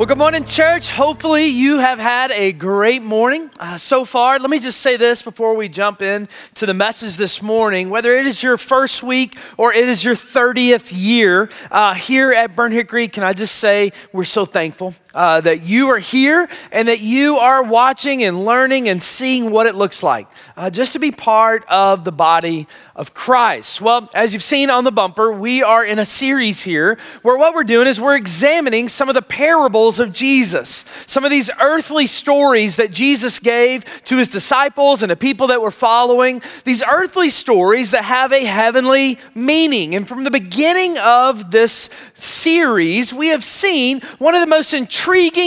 Well, good morning, church. Hopefully, you have had a great morning uh, so far. Let me just say this before we jump in to the message this morning. Whether it is your first week or it is your 30th year uh, here at Burnt Hickory, can I just say we're so thankful uh, that you are here and that you are watching and learning and seeing what it looks like uh, just to be part of the body of Christ. Well, as you've seen on the bumper, we are in a series here where what we're doing is we're examining some of the parables of Jesus, some of these earthly stories that Jesus gave to his disciples and the people that were following, these earthly stories that have a heavenly meaning. And from the beginning of this series, we have seen one of the most intriguing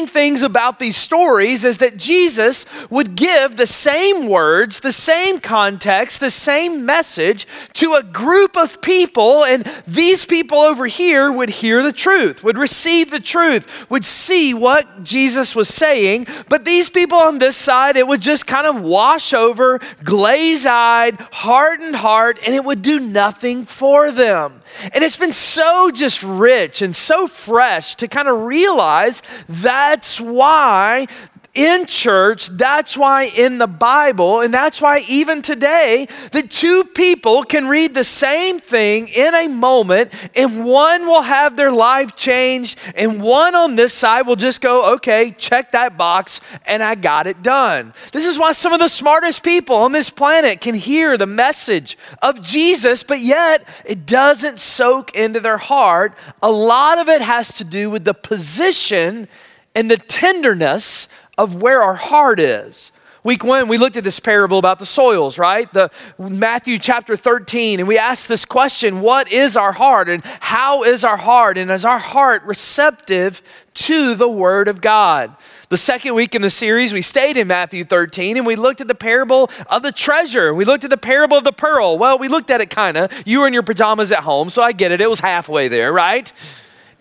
things about these stories is that Jesus would give the same words, the same context, the same message to a group of people, and these people over here would hear the truth, would receive the truth, would see what Jesus was saying. But these people on this side, it would just kind of wash over, glaze eyed, hardened heart, and it would do nothing for them. And it's been so just rich and so fresh to kind of realize that's why in church, that's why in the Bible, and that's why even today, the two people can read the same thing in a moment, and one will have their life changed, and one on this side will just go, okay, check that box, and I got it done. This is why some of the smartest people on this planet can hear the message of Jesus, but yet it doesn't soak into their heart. A lot of it has to do with the position and the tenderness of where our heart is. Week one, we looked at this parable about the soils, right? The Matthew chapter 13, and we asked this question: What is our heart, and how is our heart, and is our heart receptive to the Word of God? The second week in the series, we stayed in Matthew 13, and we looked at the parable of the treasure. We looked at the parable of the pearl. Well, we looked at it kind of. You were in your pajamas at home, so I get it. It was halfway there, right?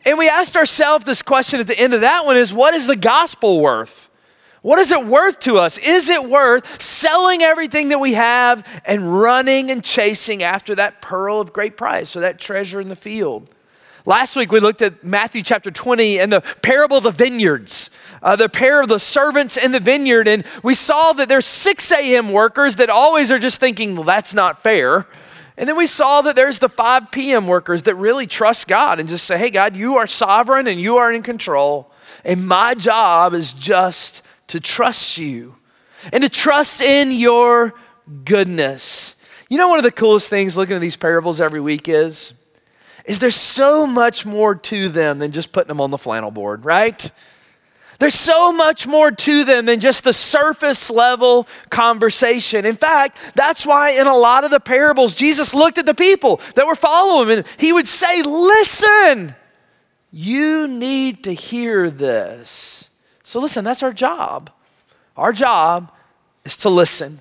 And we asked ourselves this question at the end of that one: Is what is the gospel worth? What is it worth to us? Is it worth selling everything that we have and running and chasing after that pearl of great price or that treasure in the field? Last week we looked at Matthew chapter 20 and the parable of the vineyards, uh, the pair of the servants in the vineyard, and we saw that there's 6 a.m. workers that always are just thinking, well, that's not fair. And then we saw that there's the 5 p.m. workers that really trust God and just say, hey, God, you are sovereign and you are in control. And my job is just to trust you and to trust in your goodness. You know, one of the coolest things looking at these parables every week is, is there's so much more to them than just putting them on the flannel board, right? There's so much more to them than just the surface level conversation. In fact, that's why in a lot of the parables, Jesus looked at the people that were following him and he would say, Listen, you need to hear this. So, listen, that's our job. Our job is to listen.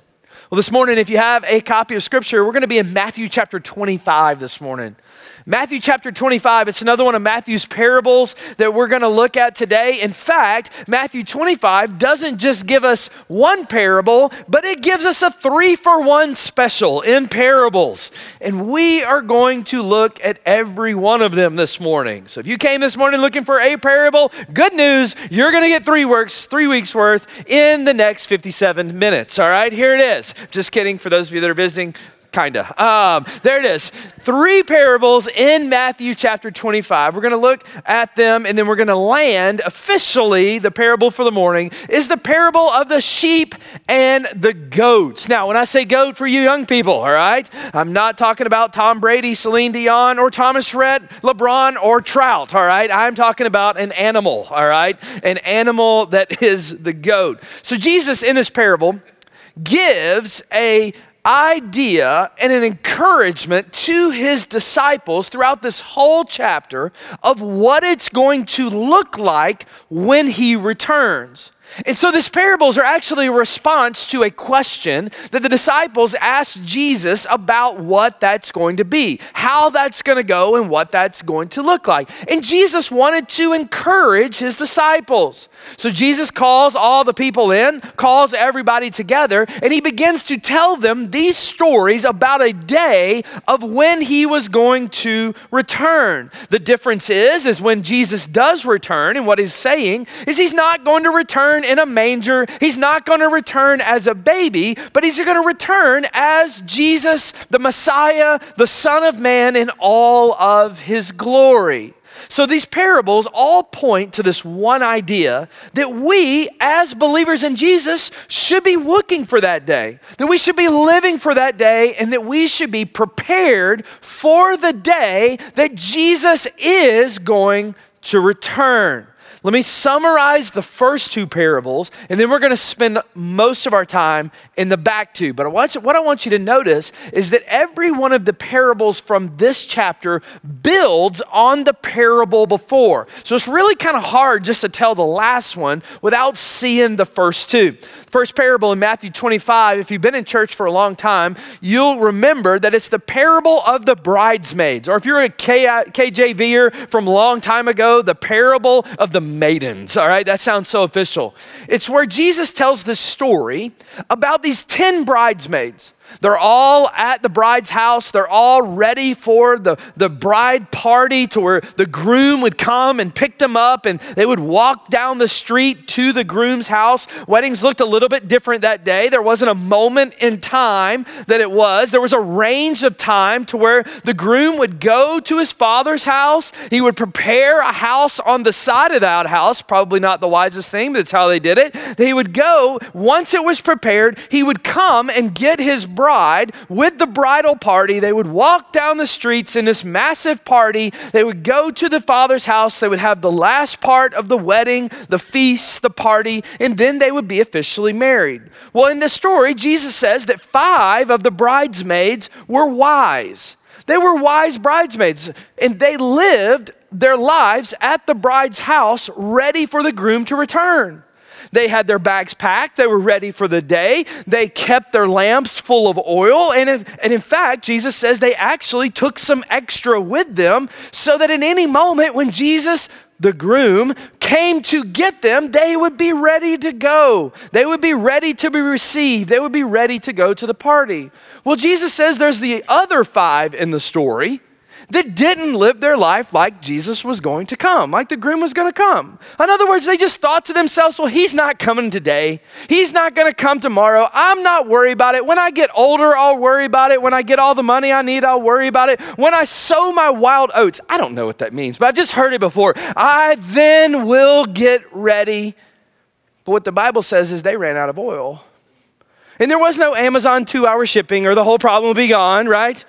Well, this morning, if you have a copy of Scripture, we're going to be in Matthew chapter 25 this morning. Matthew chapter 25, it's another one of Matthew's parables that we're going to look at today. In fact, Matthew 25 doesn't just give us one parable, but it gives us a three for one special in parables. And we are going to look at every one of them this morning. So if you came this morning looking for a parable, good news, you're going to get three works, three weeks worth in the next 57 minutes. All right, here it is. Just kidding for those of you that are visiting kind of. Um, there it is. Three parables in Matthew chapter 25. We're going to look at them and then we're going to land officially. The parable for the morning is the parable of the sheep and the goats. Now, when I say goat for you young people, all right, I'm not talking about Tom Brady, Celine Dion, or Thomas Rhett, LeBron, or Trout, all right? I'm talking about an animal, all right? An animal that is the goat. So, Jesus in this parable gives a idea and an encouragement to his disciples throughout this whole chapter of what it's going to look like when he returns. And so these parables are actually a response to a question that the disciples asked Jesus about what that's going to be, how that's going to go, and what that's going to look like. And Jesus wanted to encourage his disciples. So Jesus calls all the people in, calls everybody together, and he begins to tell them these stories about a day of when he was going to return. The difference is is when Jesus does return and what he's saying is he's not going to return return in a manger. He's not going to return as a baby, but he's going to return as Jesus, the Messiah, the Son of Man, in all of his glory. So these parables all point to this one idea that we, as believers in Jesus, should be looking for that day, that we should be living for that day, and that we should be prepared for the day that Jesus is going to return. Let me summarize the first two parables, and then we're going to spend most of our time in the back two. But what I want you to notice is that every one of the parables from this chapter builds on the parable before. So it's really kind of hard just to tell the last one without seeing the first two. First parable in Matthew 25, if you've been in church for a long time, you'll remember that it's the parable of the bridesmaids. Or if you're a KJVer from a long time ago, the parable of the maidens. All right, that sounds so official. It's where Jesus tells this story about these 10 bridesmaids they're all at the bride's house. They're all ready for the, the bride party to where the groom would come and pick them up and they would walk down the street to the groom's house. Weddings looked a little bit different that day. There wasn't a moment in time that it was, there was a range of time to where the groom would go to his father's house. He would prepare a house on the side of that house, probably not the wisest thing, but it's how they did it. He would go, once it was prepared, he would come and get his bride with the bridal party. They would walk down the streets in this massive party. They would go to the father's house. They would have the last part of the wedding, the feast, the party, and then they would be officially married. Well, in this story, Jesus says that five of the bridesmaids were wise. They were wise bridesmaids, and they lived their lives at the bride's house, ready for the groom to return. They had their bags packed. They were ready for the day. They kept their lamps full of oil. And, if, and in fact, Jesus says they actually took some extra with them so that in any moment when Jesus the groom came to get them, they would be ready to go. They would be ready to be received. They would be ready to go to the party. Well, Jesus says there's the other five in the story that didn't live their life like Jesus was going to come, like the groom was going to come. In other words, they just thought to themselves, well, he's not coming today. He's not going to come tomorrow. I'm not worried about it. When I get older, I'll worry about it. When I get all the money I need, I'll worry about it. When I sow my wild oats, I don't know what that means, but I've just heard it before. I then will get ready. But what the Bible says is they ran out of oil. And there was no Amazon two hour shipping or the whole problem would be gone, right?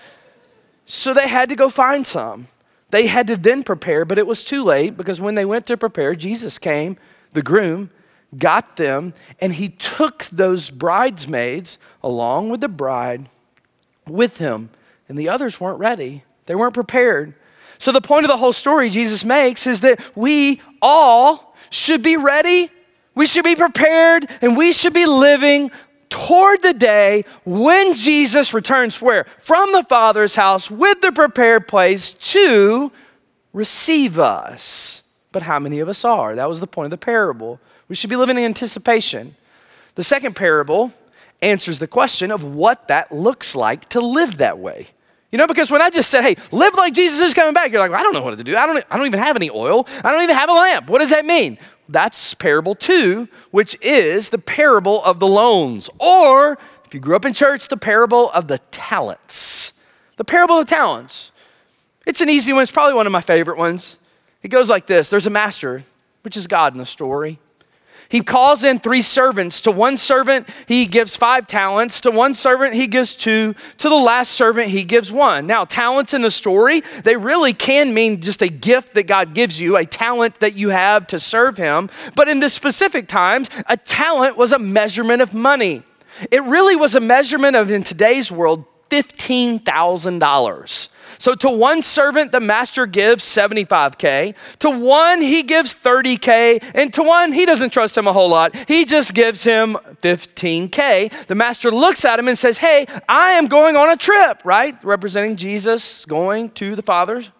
So they had to go find some. They had to then prepare, but it was too late because when they went to prepare, Jesus came, the groom, got them, and he took those bridesmaids along with the bride with him. And the others weren't ready, they weren't prepared. So, the point of the whole story Jesus makes is that we all should be ready, we should be prepared, and we should be living toward the day when Jesus returns where? From the Father's house with the prepared place to receive us. But how many of us are? That was the point of the parable. We should be living in anticipation. The second parable answers the question of what that looks like to live that way. You know, because when I just said, hey, live like Jesus is coming back, you're like, well, I don't know what to do. I don't, I don't even have any oil. I don't even have a lamp. What does that mean? That's parable two, which is the parable of the loans. Or, if you grew up in church, the parable of the talents. The parable of the talents. It's an easy one, it's probably one of my favorite ones. It goes like this There's a master, which is God in the story. He calls in three servants. To one servant, he gives five talents. To one servant, he gives two. To the last servant, he gives one. Now, talents in the story, they really can mean just a gift that God gives you, a talent that you have to serve him. But in the specific times, a talent was a measurement of money. It really was a measurement of, in today's world, $15,000. So to one servant, the master gives 75K. To one, he gives 30K. And to one, he doesn't trust him a whole lot. He just gives him 15K. The master looks at him and says, Hey, I am going on a trip, right? Representing Jesus going to the Father's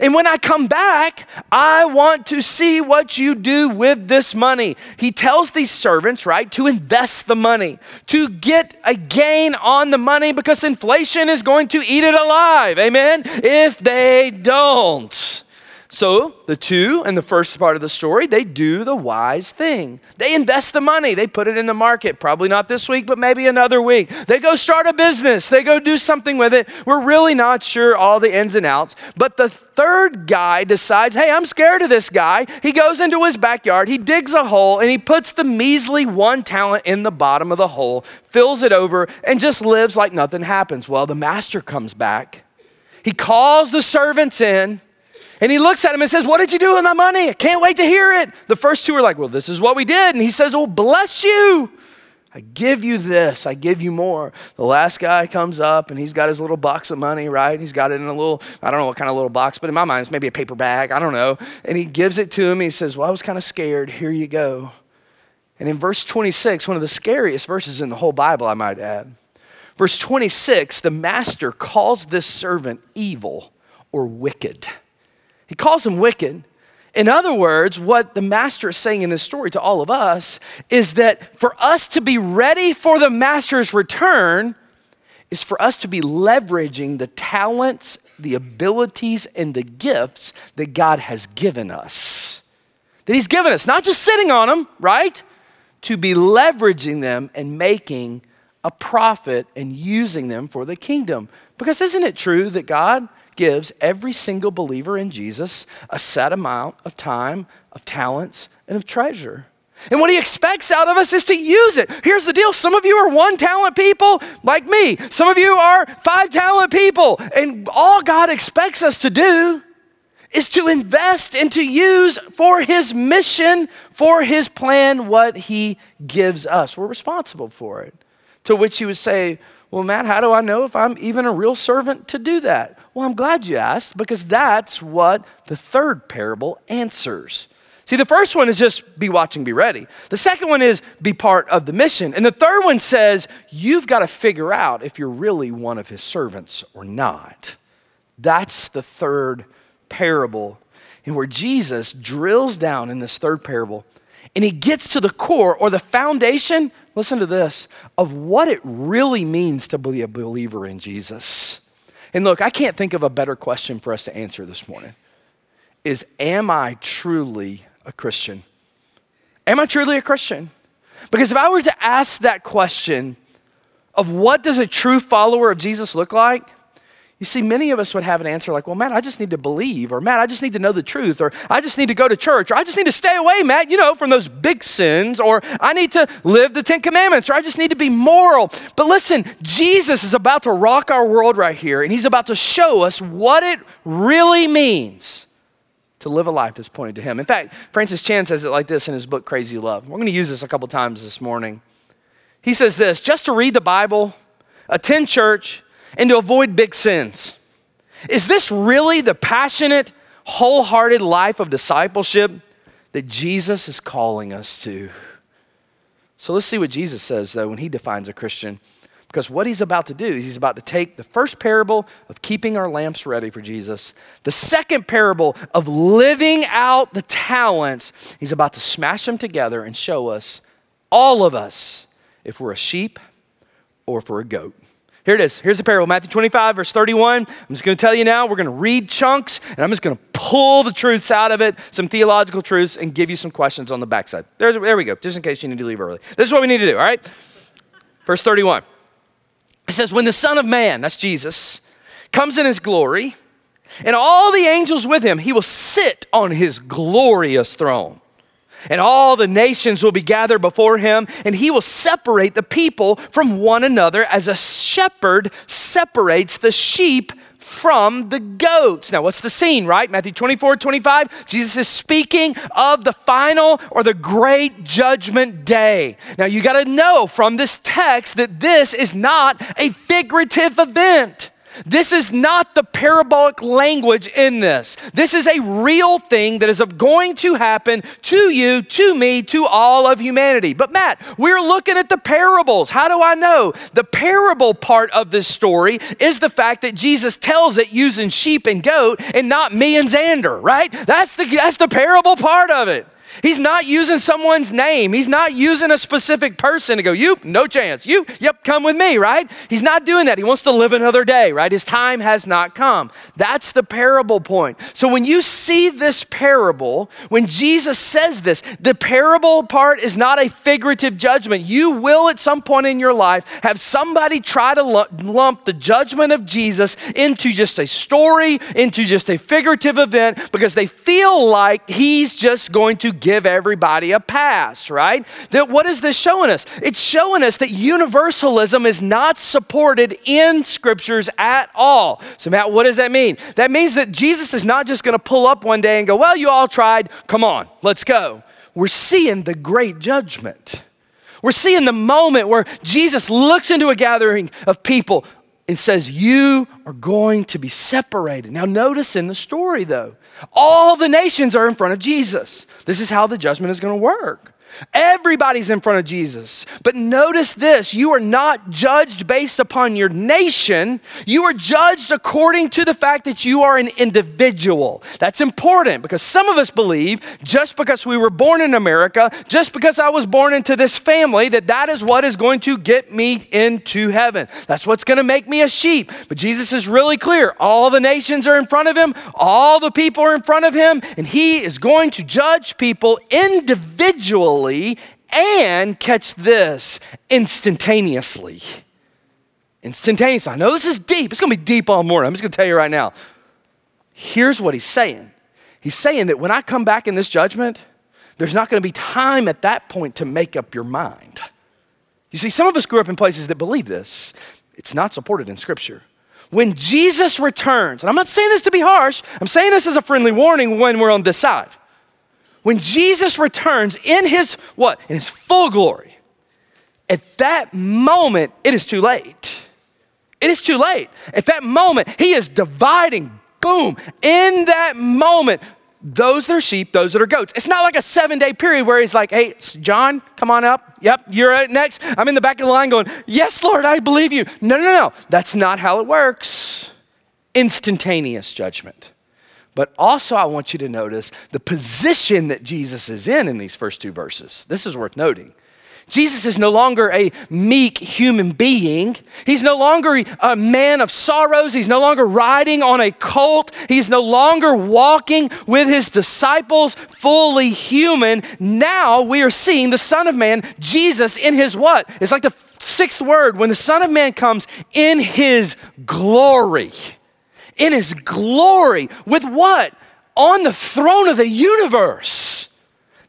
and when I come back, I want to see what you do with this money. He tells these servants, right, to invest the money, to get a gain on the money because inflation is going to eat it alive. Amen? If they don't. So the two in the first part of the story, they do the wise thing. They invest the money, they put it in the market, probably not this week, but maybe another week. They go start a business, they go do something with it. We're really not sure all the ins and outs. But the third guy decides, hey, I'm scared of this guy. He goes into his backyard, he digs a hole, and he puts the measly one talent in the bottom of the hole, fills it over, and just lives like nothing happens. Well, the master comes back. He calls the servants in and he looks at him and says, What did you do with my money? I can't wait to hear it. The first two are like, Well, this is what we did. And he says, Well, bless you. I give you this, I give you more. The last guy comes up and he's got his little box of money, right? He's got it in a little, I don't know what kind of little box, but in my mind, it's maybe a paper bag, I don't know. And he gives it to him. He says, Well, I was kind of scared. Here you go. And in verse 26, one of the scariest verses in the whole Bible, I might add, verse 26, the master calls this servant evil or wicked. He calls him wicked. In other words, what the master is saying in this story to all of us is that for us to be ready for the master's return is for us to be leveraging the talents, the abilities, and the gifts that God has given us. That He's given us, not just sitting on them, right? To be leveraging them and making a profit and using them for the kingdom. Because isn't it true that God gives every single believer in Jesus a set amount of time, of talents, and of treasure. And what he expects out of us is to use it. Here's the deal some of you are one talent people like me, some of you are five talent people. And all God expects us to do is to invest and to use for his mission, for his plan, what he gives us. We're responsible for it. To which he would say, Well, Matt, how do I know if I'm even a real servant to do that? Well, I'm glad you asked because that's what the third parable answers. See, the first one is just be watching, be ready. The second one is be part of the mission. And the third one says you've got to figure out if you're really one of his servants or not. That's the third parable. And where Jesus drills down in this third parable and he gets to the core or the foundation, listen to this, of what it really means to be a believer in Jesus. And look, I can't think of a better question for us to answer this morning. Is am I truly a Christian? Am I truly a Christian? Because if I were to ask that question of what does a true follower of Jesus look like? You see, many of us would have an answer like, well, Matt, I just need to believe, or Matt, I just need to know the truth, or I just need to go to church, or I just need to stay away, Matt, you know, from those big sins, or I need to live the Ten Commandments, or I just need to be moral. But listen, Jesus is about to rock our world right here, and he's about to show us what it really means to live a life that's pointed to him. In fact, Francis Chan says it like this in his book, Crazy Love. We're going to use this a couple times this morning. He says this just to read the Bible, attend church, and to avoid big sins. Is this really the passionate, wholehearted life of discipleship that Jesus is calling us to? So let's see what Jesus says, though, when he defines a Christian. Because what he's about to do is he's about to take the first parable of keeping our lamps ready for Jesus, the second parable of living out the talents. He's about to smash them together and show us, all of us, if we're a sheep or if we're a goat. Here it is. Here's the parable Matthew 25, verse 31. I'm just going to tell you now, we're going to read chunks, and I'm just going to pull the truths out of it, some theological truths, and give you some questions on the backside. There's, there we go, just in case you need to leave early. This is what we need to do, all right? Verse 31. It says, When the Son of Man, that's Jesus, comes in his glory, and all the angels with him, he will sit on his glorious throne. And all the nations will be gathered before him, and he will separate the people from one another as a shepherd separates the sheep from the goats. Now, what's the scene, right? Matthew 24, 25. Jesus is speaking of the final or the great judgment day. Now, you got to know from this text that this is not a figurative event. This is not the parabolic language in this. This is a real thing that is going to happen to you, to me, to all of humanity. But Matt, we're looking at the parables. How do I know? The parable part of this story is the fact that Jesus tells it using sheep and goat and not me and Xander, right? That's the, that's the parable part of it. He's not using someone's name. He's not using a specific person to go, you, no chance. You, yep, come with me, right? He's not doing that. He wants to live another day, right? His time has not come. That's the parable point. So when you see this parable, when Jesus says this, the parable part is not a figurative judgment. You will at some point in your life have somebody try to lump the judgment of Jesus into just a story, into just a figurative event, because they feel like he's just going to give give everybody a pass, right? That what is this showing us? It's showing us that universalism is not supported in scriptures at all. So, Matt, what does that mean? That means that Jesus is not just going to pull up one day and go, Well, you all tried, come on, let's go. We're seeing the great judgment. We're seeing the moment where Jesus looks into a gathering of people and says, You are going to be separated. Now, notice in the story, though, all the nations are in front of Jesus. This is how the judgment is going to work. Everybody's in front of Jesus. But notice this you are not judged based upon your nation, you are judged according to the fact that you are an individual. That's important because some of us believe just because we were born in America, just because I was born into this family, that that is what is going to get me into heaven. That's what's going to make me a sheep. But Jesus is really clear. All the nations are in front of him, all the people are in front of him, and he is going to judge people individually and catch this instantaneously. Instantaneously. I know this is deep. It's going to be deep all morning. I'm just going to tell you right now. Here's what he's saying He's saying that when I come back in this judgment, there's not going to be time at that point to make up your mind. You see, some of us grew up in places that believe this. It's not supported in Scripture. When Jesus returns, and I'm not saying this to be harsh, I'm saying this as a friendly warning when we're on this side. When Jesus returns in his what? In his full glory. At that moment, it is too late. It is too late. At that moment, he is dividing, boom. In that moment, those that are sheep, those that are goats. It's not like a seven day period where he's like, hey, John, come on up. Yep, you're next. I'm in the back of the line going, yes, Lord, I believe you. No, no, no. That's not how it works. Instantaneous judgment. But also, I want you to notice the position that Jesus is in in these first two verses. This is worth noting. Jesus is no longer a meek human being. He's no longer a man of sorrows. He's no longer riding on a colt. He's no longer walking with his disciples fully human. Now we are seeing the Son of Man, Jesus, in his what? It's like the sixth word when the Son of Man comes in his glory in his glory with what? On the throne of the universe.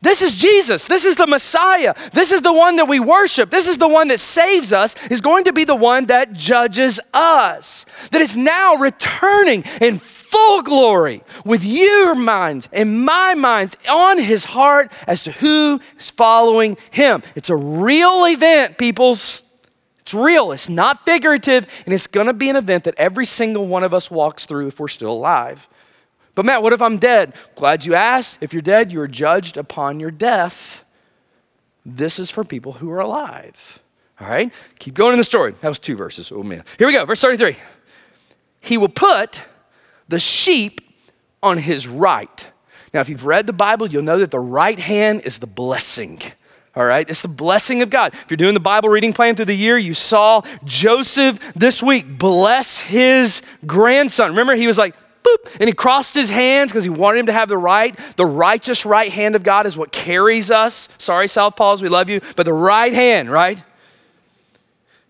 This is Jesus. This is the Messiah. This is the one that we worship. This is the one that saves us, is going to be the one that judges us. That is now returning in full glory with your minds and my minds on his heart as to who is following him. It's a real event, peoples. It's real, it's not figurative, and it's gonna be an event that every single one of us walks through if we're still alive. But Matt, what if I'm dead? Glad you asked. If you're dead, you are judged upon your death. This is for people who are alive. All right? Keep going in the story. That was two verses. Oh man. Here we go, verse 33. He will put the sheep on his right. Now, if you've read the Bible, you'll know that the right hand is the blessing. All right, it's the blessing of God. If you're doing the Bible reading plan through the year, you saw Joseph this week bless his grandson. Remember, he was like, boop, and he crossed his hands because he wanted him to have the right. The righteous right hand of God is what carries us. Sorry, Southpaws, we love you, but the right hand, right?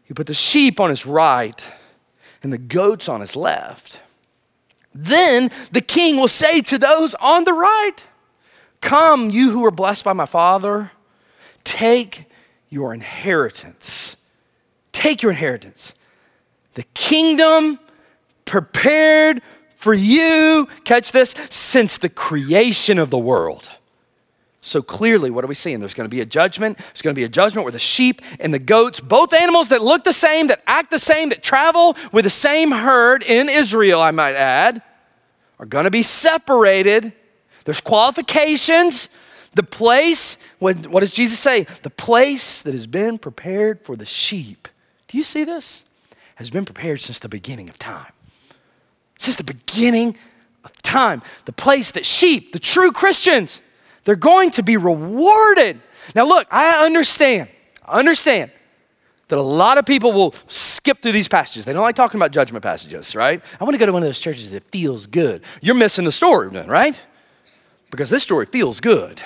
He put the sheep on his right and the goats on his left. Then the king will say to those on the right, Come, you who are blessed by my Father, take your inheritance. Take your inheritance. The kingdom prepared for you, catch this, since the creation of the world. So clearly, what are we seeing? There's going to be a judgment. There's going to be a judgment where the sheep and the goats, both animals that look the same, that act the same, that travel with the same herd in Israel, I might add, are going to be separated. There's qualifications. The place, what, what does Jesus say? The place that has been prepared for the sheep. Do you see this? Has been prepared since the beginning of time. Since the beginning of time. The place that sheep, the true Christians, they're going to be rewarded. Now, look, I understand, I understand that a lot of people will skip through these passages. They don't like talking about judgment passages, right? I want to go to one of those churches that feels good. You're missing the story, right? Because this story feels good.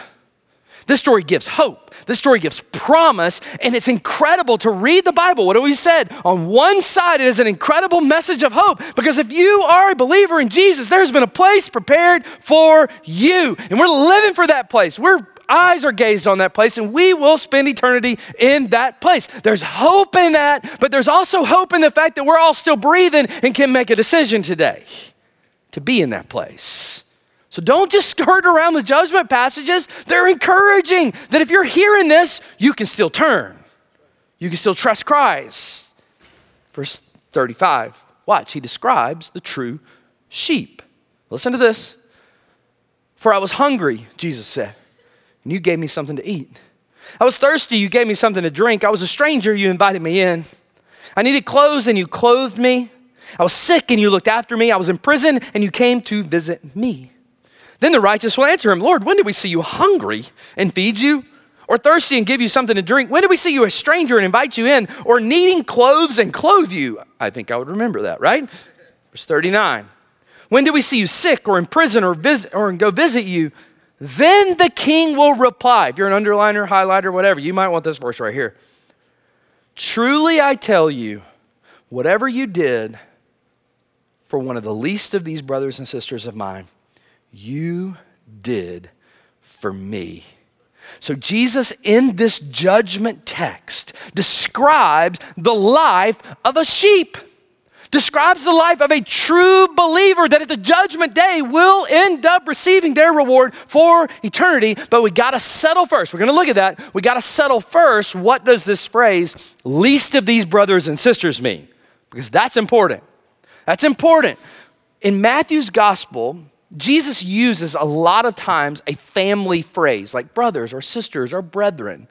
This story gives hope. This story gives promise, and it's incredible to read the Bible. What do we said? On one side, it is an incredible message of hope because if you are a believer in Jesus, there's been a place prepared for you, and we're living for that place. We're eyes are gazed on that place, and we will spend eternity in that place. There's hope in that, but there's also hope in the fact that we're all still breathing and can make a decision today to be in that place. So don't just skirt around the judgment passages. They're encouraging that if you're hearing this, you can still turn. You can still trust Christ. Verse 35. Watch, he describes the true sheep. Listen to this. For I was hungry, Jesus said, and you gave me something to eat. I was thirsty, you gave me something to drink. I was a stranger, you invited me in. I needed clothes, and you clothed me. I was sick, and you looked after me. I was in prison, and you came to visit me. Then the righteous will answer him, Lord, when did we see you hungry and feed you? Or thirsty and give you something to drink? When did we see you a stranger and invite you in? Or needing clothes and clothe you? I think I would remember that, right? Verse 39. When did we see you sick or in prison or, visit, or go visit you? Then the king will reply. If you're an underliner, highlighter, whatever, you might want this verse right here. Truly I tell you, whatever you did for one of the least of these brothers and sisters of mine, you did for me. So, Jesus in this judgment text describes the life of a sheep, describes the life of a true believer that at the judgment day will end up receiving their reward for eternity. But we got to settle first. We're going to look at that. We got to settle first. What does this phrase, least of these brothers and sisters, mean? Because that's important. That's important. In Matthew's gospel, Jesus uses a lot of times a family phrase like brothers or sisters or brethren.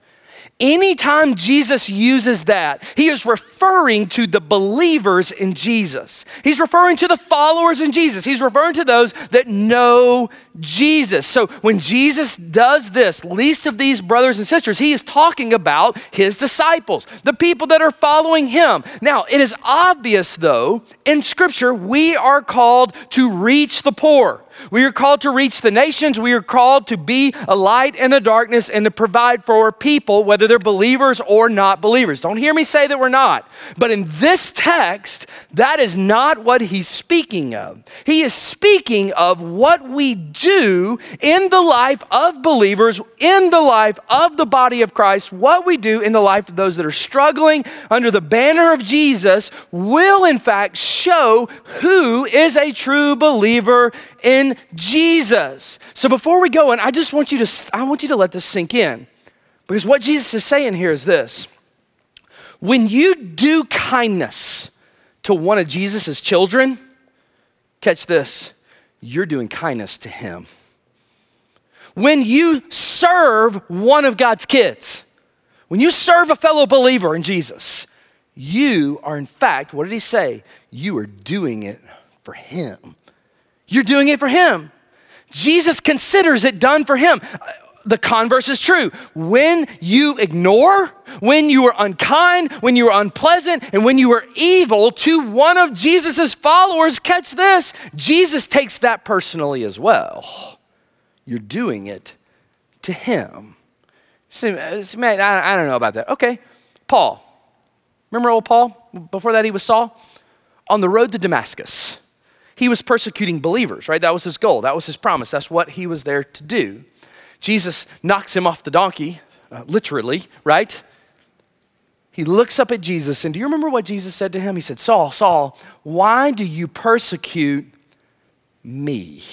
Anytime Jesus uses that, he is referring to the believers in Jesus. He's referring to the followers in Jesus. He's referring to those that know Jesus. So when Jesus does this, least of these brothers and sisters, he is talking about his disciples, the people that are following him. Now, it is obvious though, in scripture, we are called to reach the poor. We are called to reach the nations. We are called to be a light in the darkness and to provide for people, whether they're believers or not believers. Don't hear me say that we're not. But in this text, that is not what he's speaking of. He is speaking of what we do in the life of believers, in the life of the body of Christ, what we do in the life of those that are struggling under the banner of Jesus will, in fact, show who is a true believer in Jesus. So before we go, and I just want you to, I want you to let this sink in. Because what Jesus is saying here is this when you do kindness to one of Jesus' children, catch this, you're doing kindness to him. When you serve one of God's kids, when you serve a fellow believer in Jesus, you are, in fact, what did he say? You are doing it for him. You're doing it for him. Jesus considers it done for him. The converse is true. When you ignore, when you are unkind, when you are unpleasant, and when you are evil to one of Jesus' followers, catch this, Jesus takes that personally as well. You're doing it to him. See, man, I, I don't know about that. Okay, Paul. Remember old Paul? Before that, he was Saul? On the road to Damascus he was persecuting believers, right? That was his goal. That was his promise. That's what he was there to do. Jesus knocks him off the donkey, uh, literally, right? He looks up at Jesus, and do you remember what Jesus said to him? He said, Saul, Saul, why do you persecute me?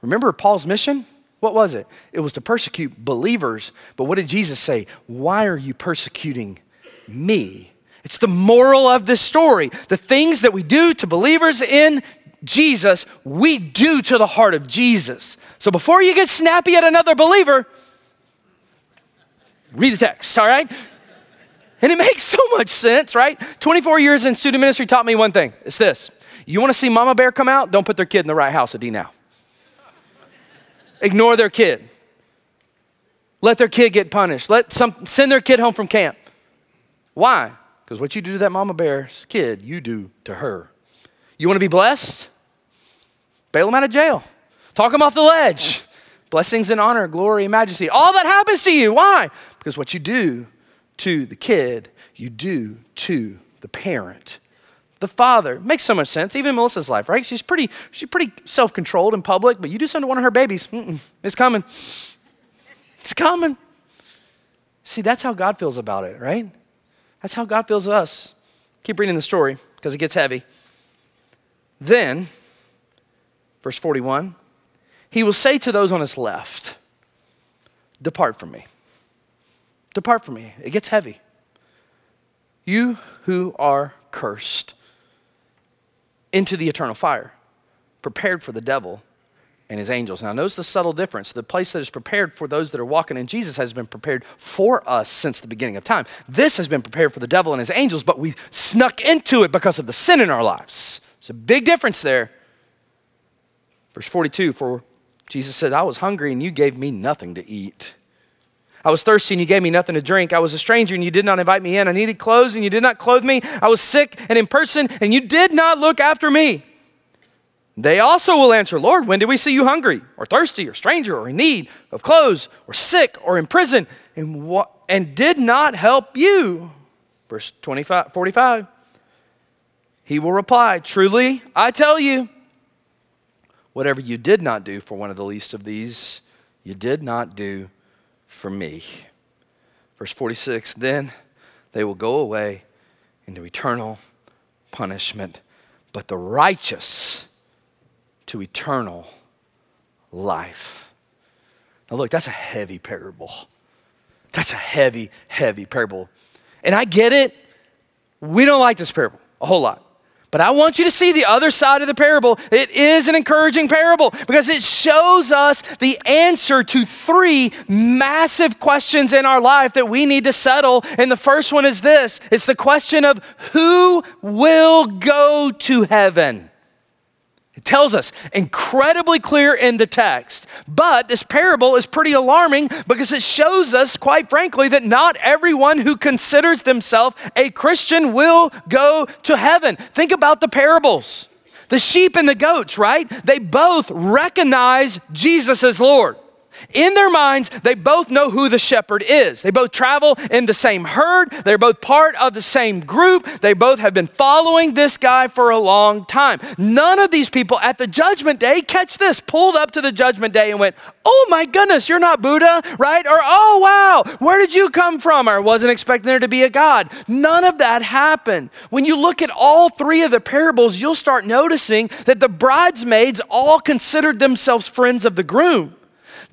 Remember Paul's mission? What was it? It was to persecute believers. But what did Jesus say? Why are you persecuting me? It's the moral of this story. The things that we do to believers in Jesus, we do to the heart of Jesus. So before you get snappy at another believer, read the text, all right? And it makes so much sense, right? 24 years in student ministry taught me one thing it's this. You want to see Mama Bear come out? Don't put their kid in the right house at D now. Ignore their kid. Let their kid get punished. Let some send their kid home from camp. Why? Because what you do to that mama bear's kid, you do to her. You want to be blessed? Bail them out of jail. Talk them off the ledge. Blessings and honor, glory and majesty. All that happens to you. Why? Because what you do to the kid, you do to the parent. The father makes so much sense. Even Melissa's life, right? She's pretty, she's pretty self-controlled in public, but you do something to one of her babies, it's coming. It's coming. See, that's how God feels about it, right? That's how God feels us. Keep reading the story because it gets heavy. Then, verse 41, he will say to those on his left, Depart from me. Depart from me. It gets heavy. You who are cursed into the eternal fire, prepared for the devil and his angels. Now, notice the subtle difference. The place that is prepared for those that are walking in Jesus has been prepared for us since the beginning of time. This has been prepared for the devil and his angels, but we snuck into it because of the sin in our lives. It's a big difference there. Verse 42 For Jesus said, I was hungry and you gave me nothing to eat. I was thirsty and you gave me nothing to drink. I was a stranger and you did not invite me in. I needed clothes and you did not clothe me. I was sick and in person and you did not look after me. They also will answer, Lord, when did we see you hungry or thirsty or stranger or in need of clothes or sick or in prison and, and did not help you? Verse 25, 45. He will reply, Truly, I tell you, whatever you did not do for one of the least of these, you did not do for me. Verse 46 Then they will go away into eternal punishment, but the righteous to eternal life. Now, look, that's a heavy parable. That's a heavy, heavy parable. And I get it. We don't like this parable a whole lot. But I want you to see the other side of the parable. It is an encouraging parable because it shows us the answer to three massive questions in our life that we need to settle. And the first one is this it's the question of who will go to heaven? Tells us incredibly clear in the text. But this parable is pretty alarming because it shows us, quite frankly, that not everyone who considers themselves a Christian will go to heaven. Think about the parables. The sheep and the goats, right? They both recognize Jesus as Lord. In their minds, they both know who the shepherd is. They both travel in the same herd. They're both part of the same group. They both have been following this guy for a long time. None of these people at the judgment day, catch this, pulled up to the judgment day and went, Oh my goodness, you're not Buddha, right? Or, Oh wow, where did you come from? Or wasn't expecting there to be a God. None of that happened. When you look at all three of the parables, you'll start noticing that the bridesmaids all considered themselves friends of the groom.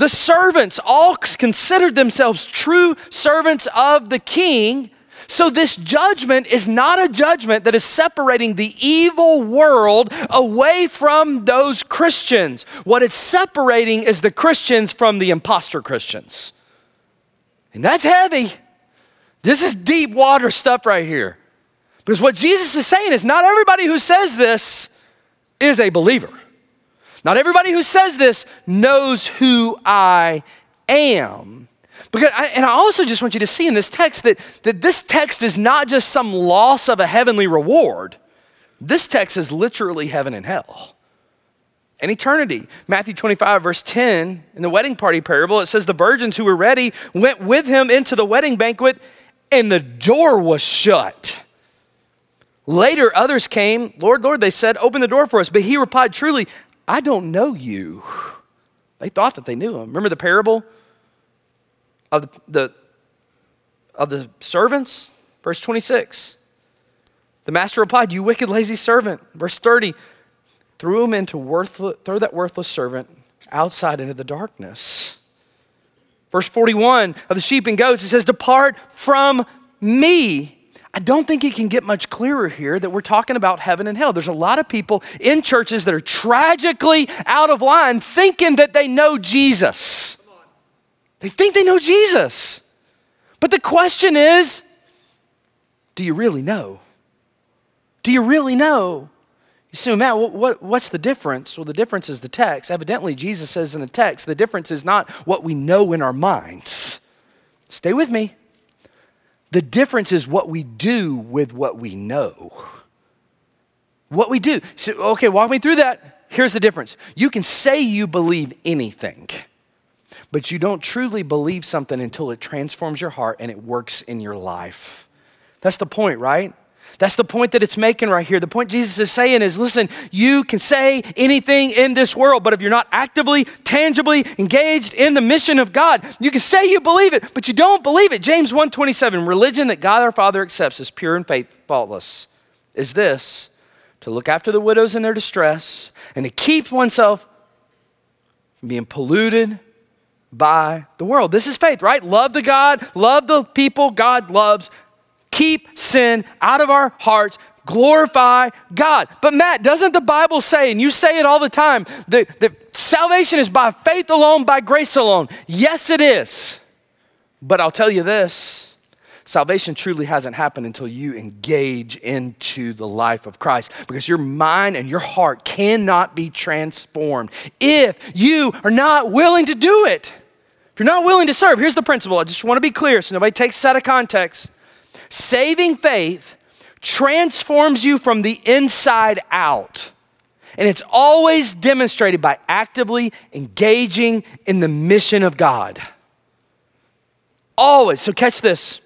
The servants all considered themselves true servants of the king. So, this judgment is not a judgment that is separating the evil world away from those Christians. What it's separating is the Christians from the impostor Christians. And that's heavy. This is deep water stuff right here. Because what Jesus is saying is not everybody who says this is a believer. Not everybody who says this knows who I am. Because I, and I also just want you to see in this text that, that this text is not just some loss of a heavenly reward. This text is literally heaven and hell and eternity. Matthew 25, verse 10, in the wedding party parable, it says, The virgins who were ready went with him into the wedding banquet, and the door was shut. Later, others came. Lord, Lord, they said, Open the door for us. But he replied, Truly, I don't know you. They thought that they knew him. Remember the parable of the, the of the servants? Verse 26. The master replied, You wicked, lazy servant. Verse 30. Threw him into worthless, throw that worthless servant outside into the darkness. Verse 41 of the sheep and goats, it says, Depart from me. I don't think it can get much clearer here that we're talking about heaven and hell. There's a lot of people in churches that are tragically out of line thinking that they know Jesus. They think they know Jesus. But the question is do you really know? Do you really know? You say, Matt, what, what, what's the difference? Well, the difference is the text. Evidently, Jesus says in the text, the difference is not what we know in our minds. Stay with me. The difference is what we do with what we know. What we do. So, okay, walk me through that. Here's the difference you can say you believe anything, but you don't truly believe something until it transforms your heart and it works in your life. That's the point, right? That's the point that it's making right here. The point Jesus is saying is listen, you can say anything in this world, but if you're not actively, tangibly engaged in the mission of God, you can say you believe it, but you don't believe it. James 1:27, religion that God our Father accepts as pure and faith, faultless, is this to look after the widows in their distress and to keep oneself from being polluted by the world. This is faith, right? Love the God, love the people God loves, keep sin out of our hearts, glorify God. But Matt, doesn't the Bible say, and you say it all the time, that, that salvation is by faith alone, by grace alone? Yes, it is. But I'll tell you this salvation truly hasn't happened until you engage into the life of Christ because your mind and your heart cannot be transformed if you are not willing to do it. If you're not willing to serve, here's the principle. I just want to be clear so nobody takes out of context. Saving faith transforms you from the inside out. And it's always demonstrated by actively engaging in the mission of God. Always. So, catch this.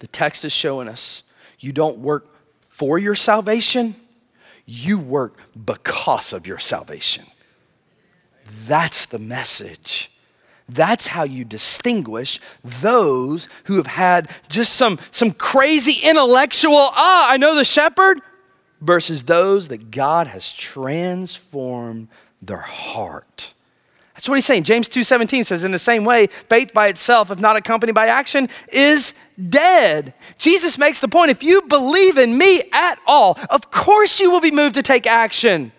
The text is showing us you don't work for your salvation, you work because of your salvation. That's the message. That's how you distinguish those who have had just some, some crazy intellectual, ah, I know the shepherd, versus those that God has transformed their heart. That's what he's saying. James 2:17 says in the same way, faith by itself if not accompanied by action is dead. Jesus makes the point if you believe in me at all, of course you will be moved to take action.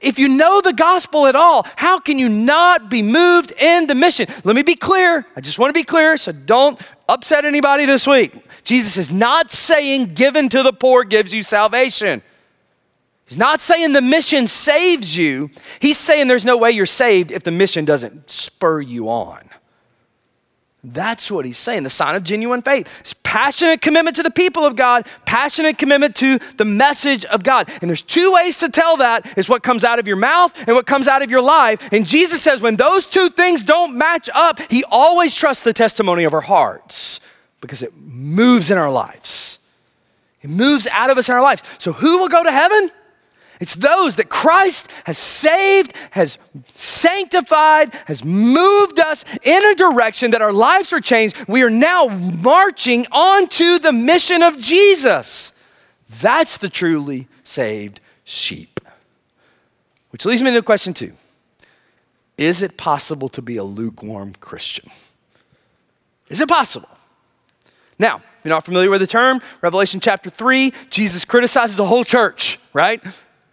If you know the gospel at all, how can you not be moved in the mission? Let me be clear. I just want to be clear, so don't upset anybody this week. Jesus is not saying given to the poor gives you salvation. He's not saying the mission saves you. He's saying there's no way you're saved if the mission doesn't spur you on. That's what he's saying. The sign of genuine faith passionate commitment to the people of God, passionate commitment to the message of God. And there's two ways to tell that is what comes out of your mouth and what comes out of your life. And Jesus says when those two things don't match up, he always trusts the testimony of our hearts because it moves in our lives. It moves out of us in our lives. So who will go to heaven? It's those that Christ has saved, has sanctified, has moved us in a direction that our lives are changed. We are now marching onto the mission of Jesus. That's the truly saved sheep. Which leads me to question two Is it possible to be a lukewarm Christian? Is it possible? Now, if you're not familiar with the term, Revelation chapter 3, Jesus criticizes the whole church, right?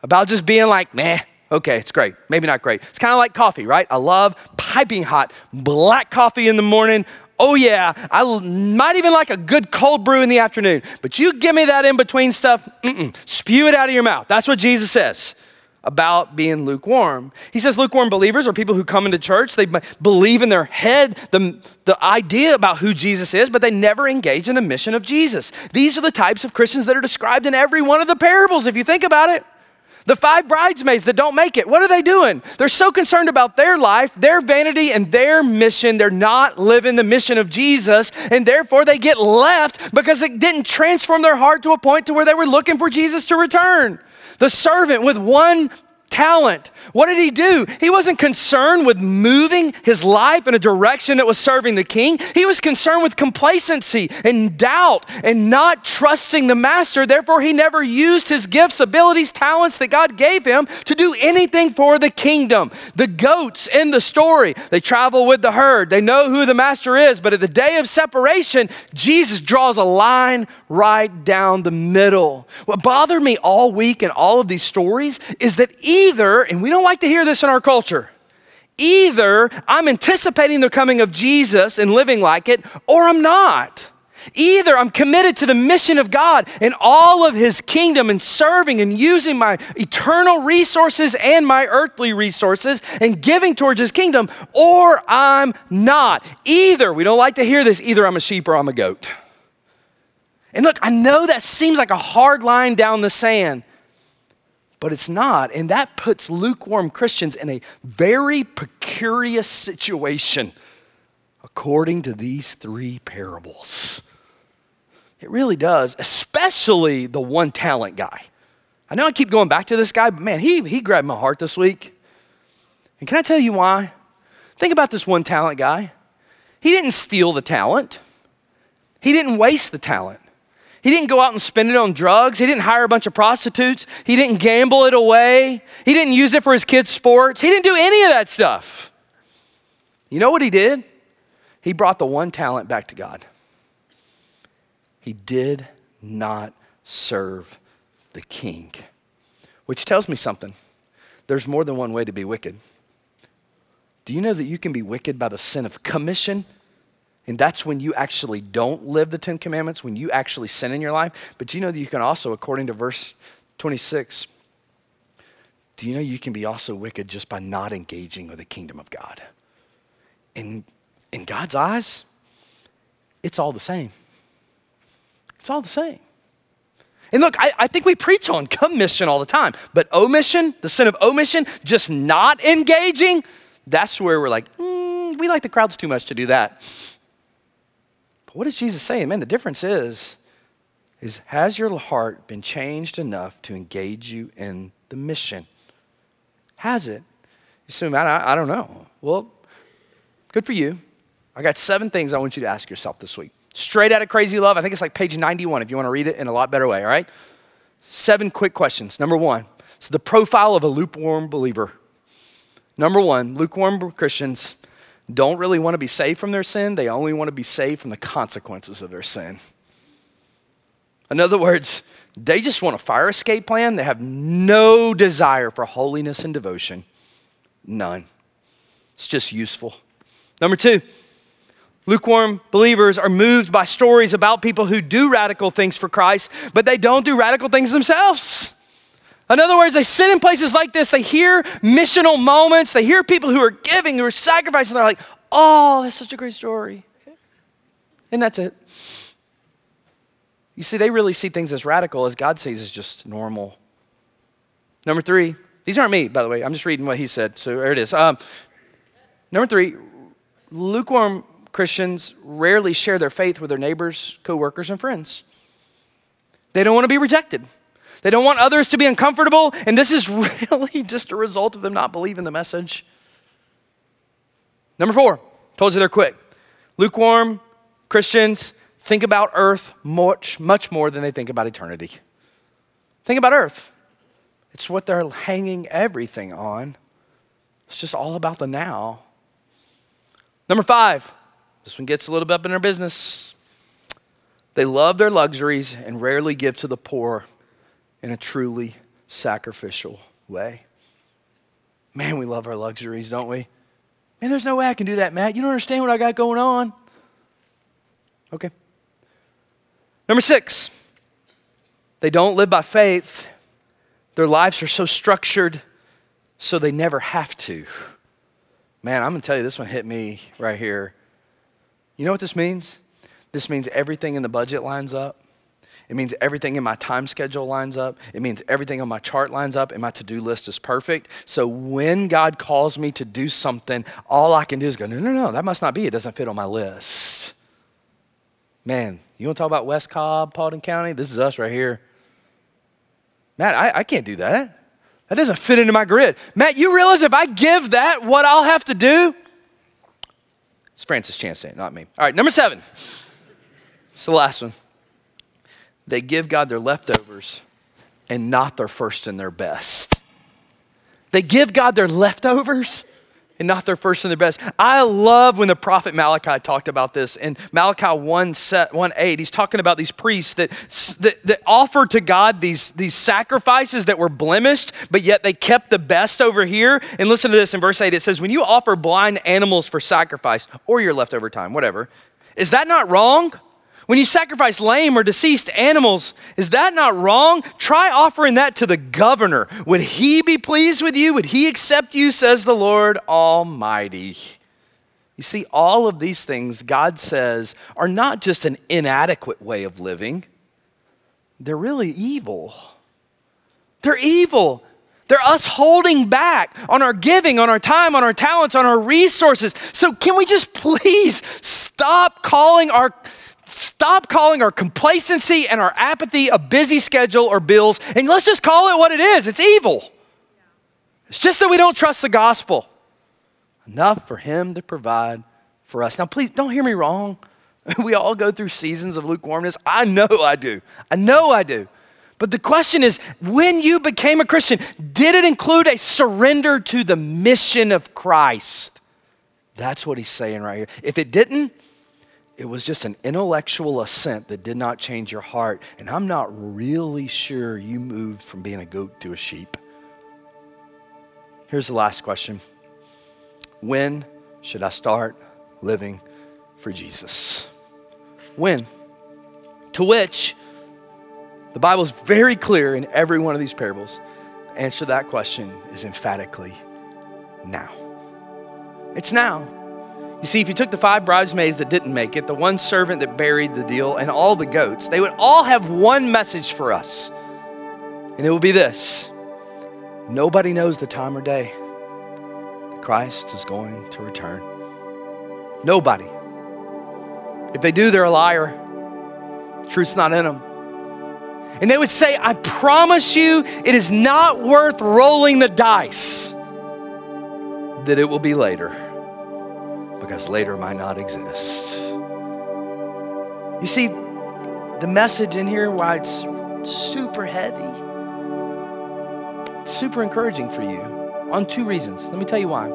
About just being like, meh, okay, it's great. Maybe not great. It's kind of like coffee, right? I love piping hot black coffee in the morning. Oh, yeah, I might even like a good cold brew in the afternoon. But you give me that in between stuff, spew it out of your mouth. That's what Jesus says about being lukewarm. He says lukewarm believers are people who come into church, they believe in their head the, the idea about who Jesus is, but they never engage in the mission of Jesus. These are the types of Christians that are described in every one of the parables, if you think about it. The five bridesmaids that don't make it, what are they doing? They're so concerned about their life, their vanity, and their mission. They're not living the mission of Jesus, and therefore they get left because it didn't transform their heart to a point to where they were looking for Jesus to return. The servant with one talent. What did he do? He wasn't concerned with moving his life in a direction that was serving the king. He was concerned with complacency and doubt and not trusting the master. Therefore, he never used his gifts, abilities, talents that God gave him to do anything for the kingdom. The goats in the story, they travel with the herd, they know who the master is, but at the day of separation, Jesus draws a line right down the middle. What bothered me all week in all of these stories is that either, and we don't like to hear this in our culture, either I'm anticipating the coming of Jesus and living like it, or I'm not. Either I'm committed to the mission of God and all of His kingdom and serving and using my eternal resources and my earthly resources and giving towards His kingdom, or I'm not. Either, we don't like to hear this, either I'm a sheep or I'm a goat. And look, I know that seems like a hard line down the sand, but it's not. And that puts lukewarm Christians in a very precarious situation according to these three parables. It really does, especially the one talent guy. I know I keep going back to this guy, but man, he, he grabbed my heart this week. And can I tell you why? Think about this one talent guy. He didn't steal the talent, he didn't waste the talent. He didn't go out and spend it on drugs. He didn't hire a bunch of prostitutes. He didn't gamble it away. He didn't use it for his kids' sports. He didn't do any of that stuff. You know what he did? He brought the one talent back to God. He did not serve the king, which tells me something. There's more than one way to be wicked. Do you know that you can be wicked by the sin of commission? And that's when you actually don't live the Ten Commandments, when you actually sin in your life. But you know that you can also, according to verse 26, do you know you can be also wicked just by not engaging with the kingdom of God? In, in God's eyes, it's all the same. It's all the same. And look, I, I, think we preach on commission all the time, but omission, the sin of omission, just not engaging, that's where we're like, mm, we like the crowds too much to do that. But what is Jesus saying? Man, the difference is, is has your heart been changed enough to engage you in the mission? Has it? You man, I, I don't know. Well, good for you. I got seven things I want you to ask yourself this week. Straight out of Crazy Love. I think it's like page 91 if you want to read it in a lot better way, all right? Seven quick questions. Number one, it's the profile of a lukewarm believer. Number one, lukewarm Christians don't really want to be saved from their sin, they only want to be saved from the consequences of their sin. In other words, they just want a fire escape plan. They have no desire for holiness and devotion. None. It's just useful. Number two, Lukewarm believers are moved by stories about people who do radical things for Christ, but they don't do radical things themselves. In other words, they sit in places like this, they hear missional moments, they hear people who are giving, who are sacrificing, they're like, oh, that's such a great story. And that's it. You see, they really see things as radical as God sees as just normal. Number three, these aren't me, by the way. I'm just reading what he said. So there it is. Um, number three, lukewarm Christians rarely share their faith with their neighbors, coworkers, and friends. They don't want to be rejected. They don't want others to be uncomfortable, and this is really just a result of them not believing the message. Number four, told you they're quick. Lukewarm Christians think about earth much, much more than they think about eternity. Think about earth. It's what they're hanging everything on. It's just all about the now. Number five, this one gets a little bit up in their business. They love their luxuries and rarely give to the poor in a truly sacrificial way. Man, we love our luxuries, don't we? Man, there's no way I can do that, Matt. You don't understand what I got going on. Okay. Number six, they don't live by faith. Their lives are so structured so they never have to. Man, I'm going to tell you, this one hit me right here. You know what this means? This means everything in the budget lines up. It means everything in my time schedule lines up. It means everything on my chart lines up and my to do list is perfect. So when God calls me to do something, all I can do is go, no, no, no, that must not be. It doesn't fit on my list. Man, you want to talk about West Cobb, Paulding County? This is us right here. Matt, I, I can't do that. That doesn't fit into my grid. Matt, you realize if I give that, what I'll have to do? It's Francis Chan saying, not me. All right, number seven. It's the last one. They give God their leftovers and not their first and their best. They give God their leftovers and not their first and their best. I love when the prophet Malachi talked about this in Malachi 1, set, 1 8. He's talking about these priests that, that, that offered to God these, these sacrifices that were blemished, but yet they kept the best over here. And listen to this in verse 8 it says, When you offer blind animals for sacrifice, or your leftover time, whatever, is that not wrong? When you sacrifice lame or deceased animals, is that not wrong? Try offering that to the governor. Would he be pleased with you? Would he accept you, says the Lord Almighty? You see, all of these things, God says, are not just an inadequate way of living, they're really evil. They're evil. They're us holding back on our giving, on our time, on our talents, on our resources. So, can we just please stop calling our Stop calling our complacency and our apathy a busy schedule or bills, and let's just call it what it is it's evil. It's just that we don't trust the gospel enough for Him to provide for us. Now, please don't hear me wrong. We all go through seasons of lukewarmness. I know I do. I know I do. But the question is when you became a Christian, did it include a surrender to the mission of Christ? That's what he's saying right here. If it didn't, it was just an intellectual assent that did not change your heart. And I'm not really sure you moved from being a goat to a sheep. Here's the last question When should I start living for Jesus? When? To which the Bible is very clear in every one of these parables. The answer to that question is emphatically now. It's now. You see, if you took the five bridesmaids that didn't make it, the one servant that buried the deal, and all the goats, they would all have one message for us. And it will be this Nobody knows the time or day Christ is going to return. Nobody. If they do, they're a liar. truth's not in them. And they would say, I promise you, it is not worth rolling the dice that it will be later because later might not exist. You see, the message in here, why it's super heavy, super encouraging for you on two reasons. Let me tell you why.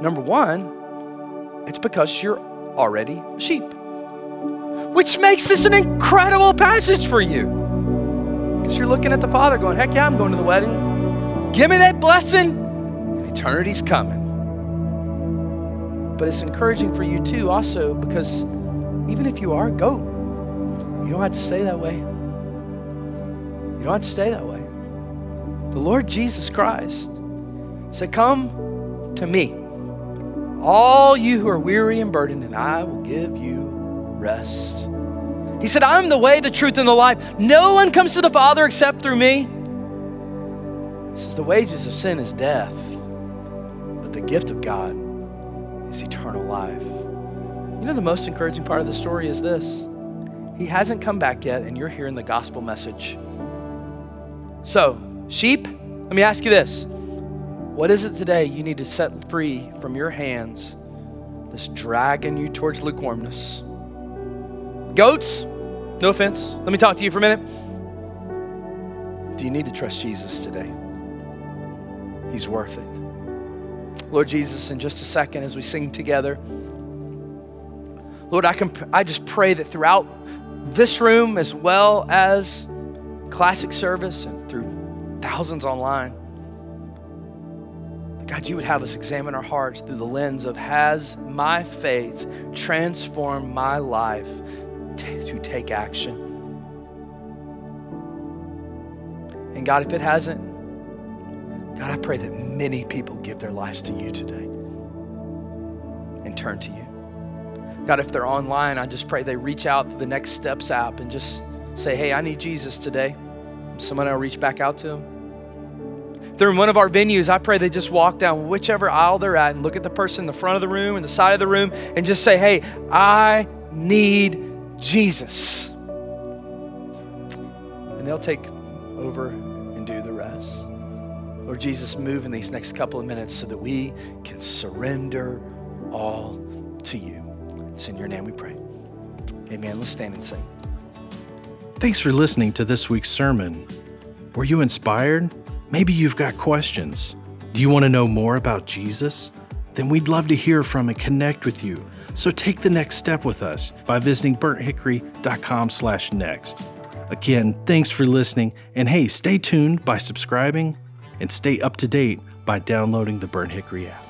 Number one, it's because you're already a sheep, which makes this an incredible passage for you. Because you're looking at the Father going, heck yeah, I'm going to the wedding. Give me that blessing, eternity's coming. But it's encouraging for you too, also, because even if you are a goat, you don't have to stay that way. You don't have to stay that way. The Lord Jesus Christ said, Come to me, all you who are weary and burdened, and I will give you rest. He said, I'm the way, the truth, and the life. No one comes to the Father except through me. He says, The wages of sin is death, but the gift of God is eternal life. You know, the most encouraging part of the story is this He hasn't come back yet, and you're hearing the gospel message. So, sheep, let me ask you this What is it today you need to set free from your hands that's dragging you towards lukewarmness? Goats, no offense, let me talk to you for a minute. Do you need to trust Jesus today? He's worth it. Lord Jesus, in just a second as we sing together, Lord, I, can, I just pray that throughout this room as well as classic service and through thousands online, God, you would have us examine our hearts through the lens of has my faith transformed my life t- to take action? And God, if it hasn't, God, I pray that many people give their lives to you today and turn to you. God, if they're online, I just pray they reach out to the Next Steps app and just say, hey, I need Jesus today. Someone will reach back out to them. If they're in one of our venues, I pray they just walk down whichever aisle they're at and look at the person in the front of the room and the side of the room and just say, hey, I need Jesus. And they'll take over Lord Jesus, move in these next couple of minutes so that we can surrender all to you. It's in your name we pray. Amen. Let's stand and sing. Thanks for listening to this week's sermon. Were you inspired? Maybe you've got questions. Do you want to know more about Jesus? Then we'd love to hear from and connect with you. So take the next step with us by visiting burnthickory.com/next. Again, thanks for listening, and hey, stay tuned by subscribing and stay up to date by downloading the Burnt Hickory app.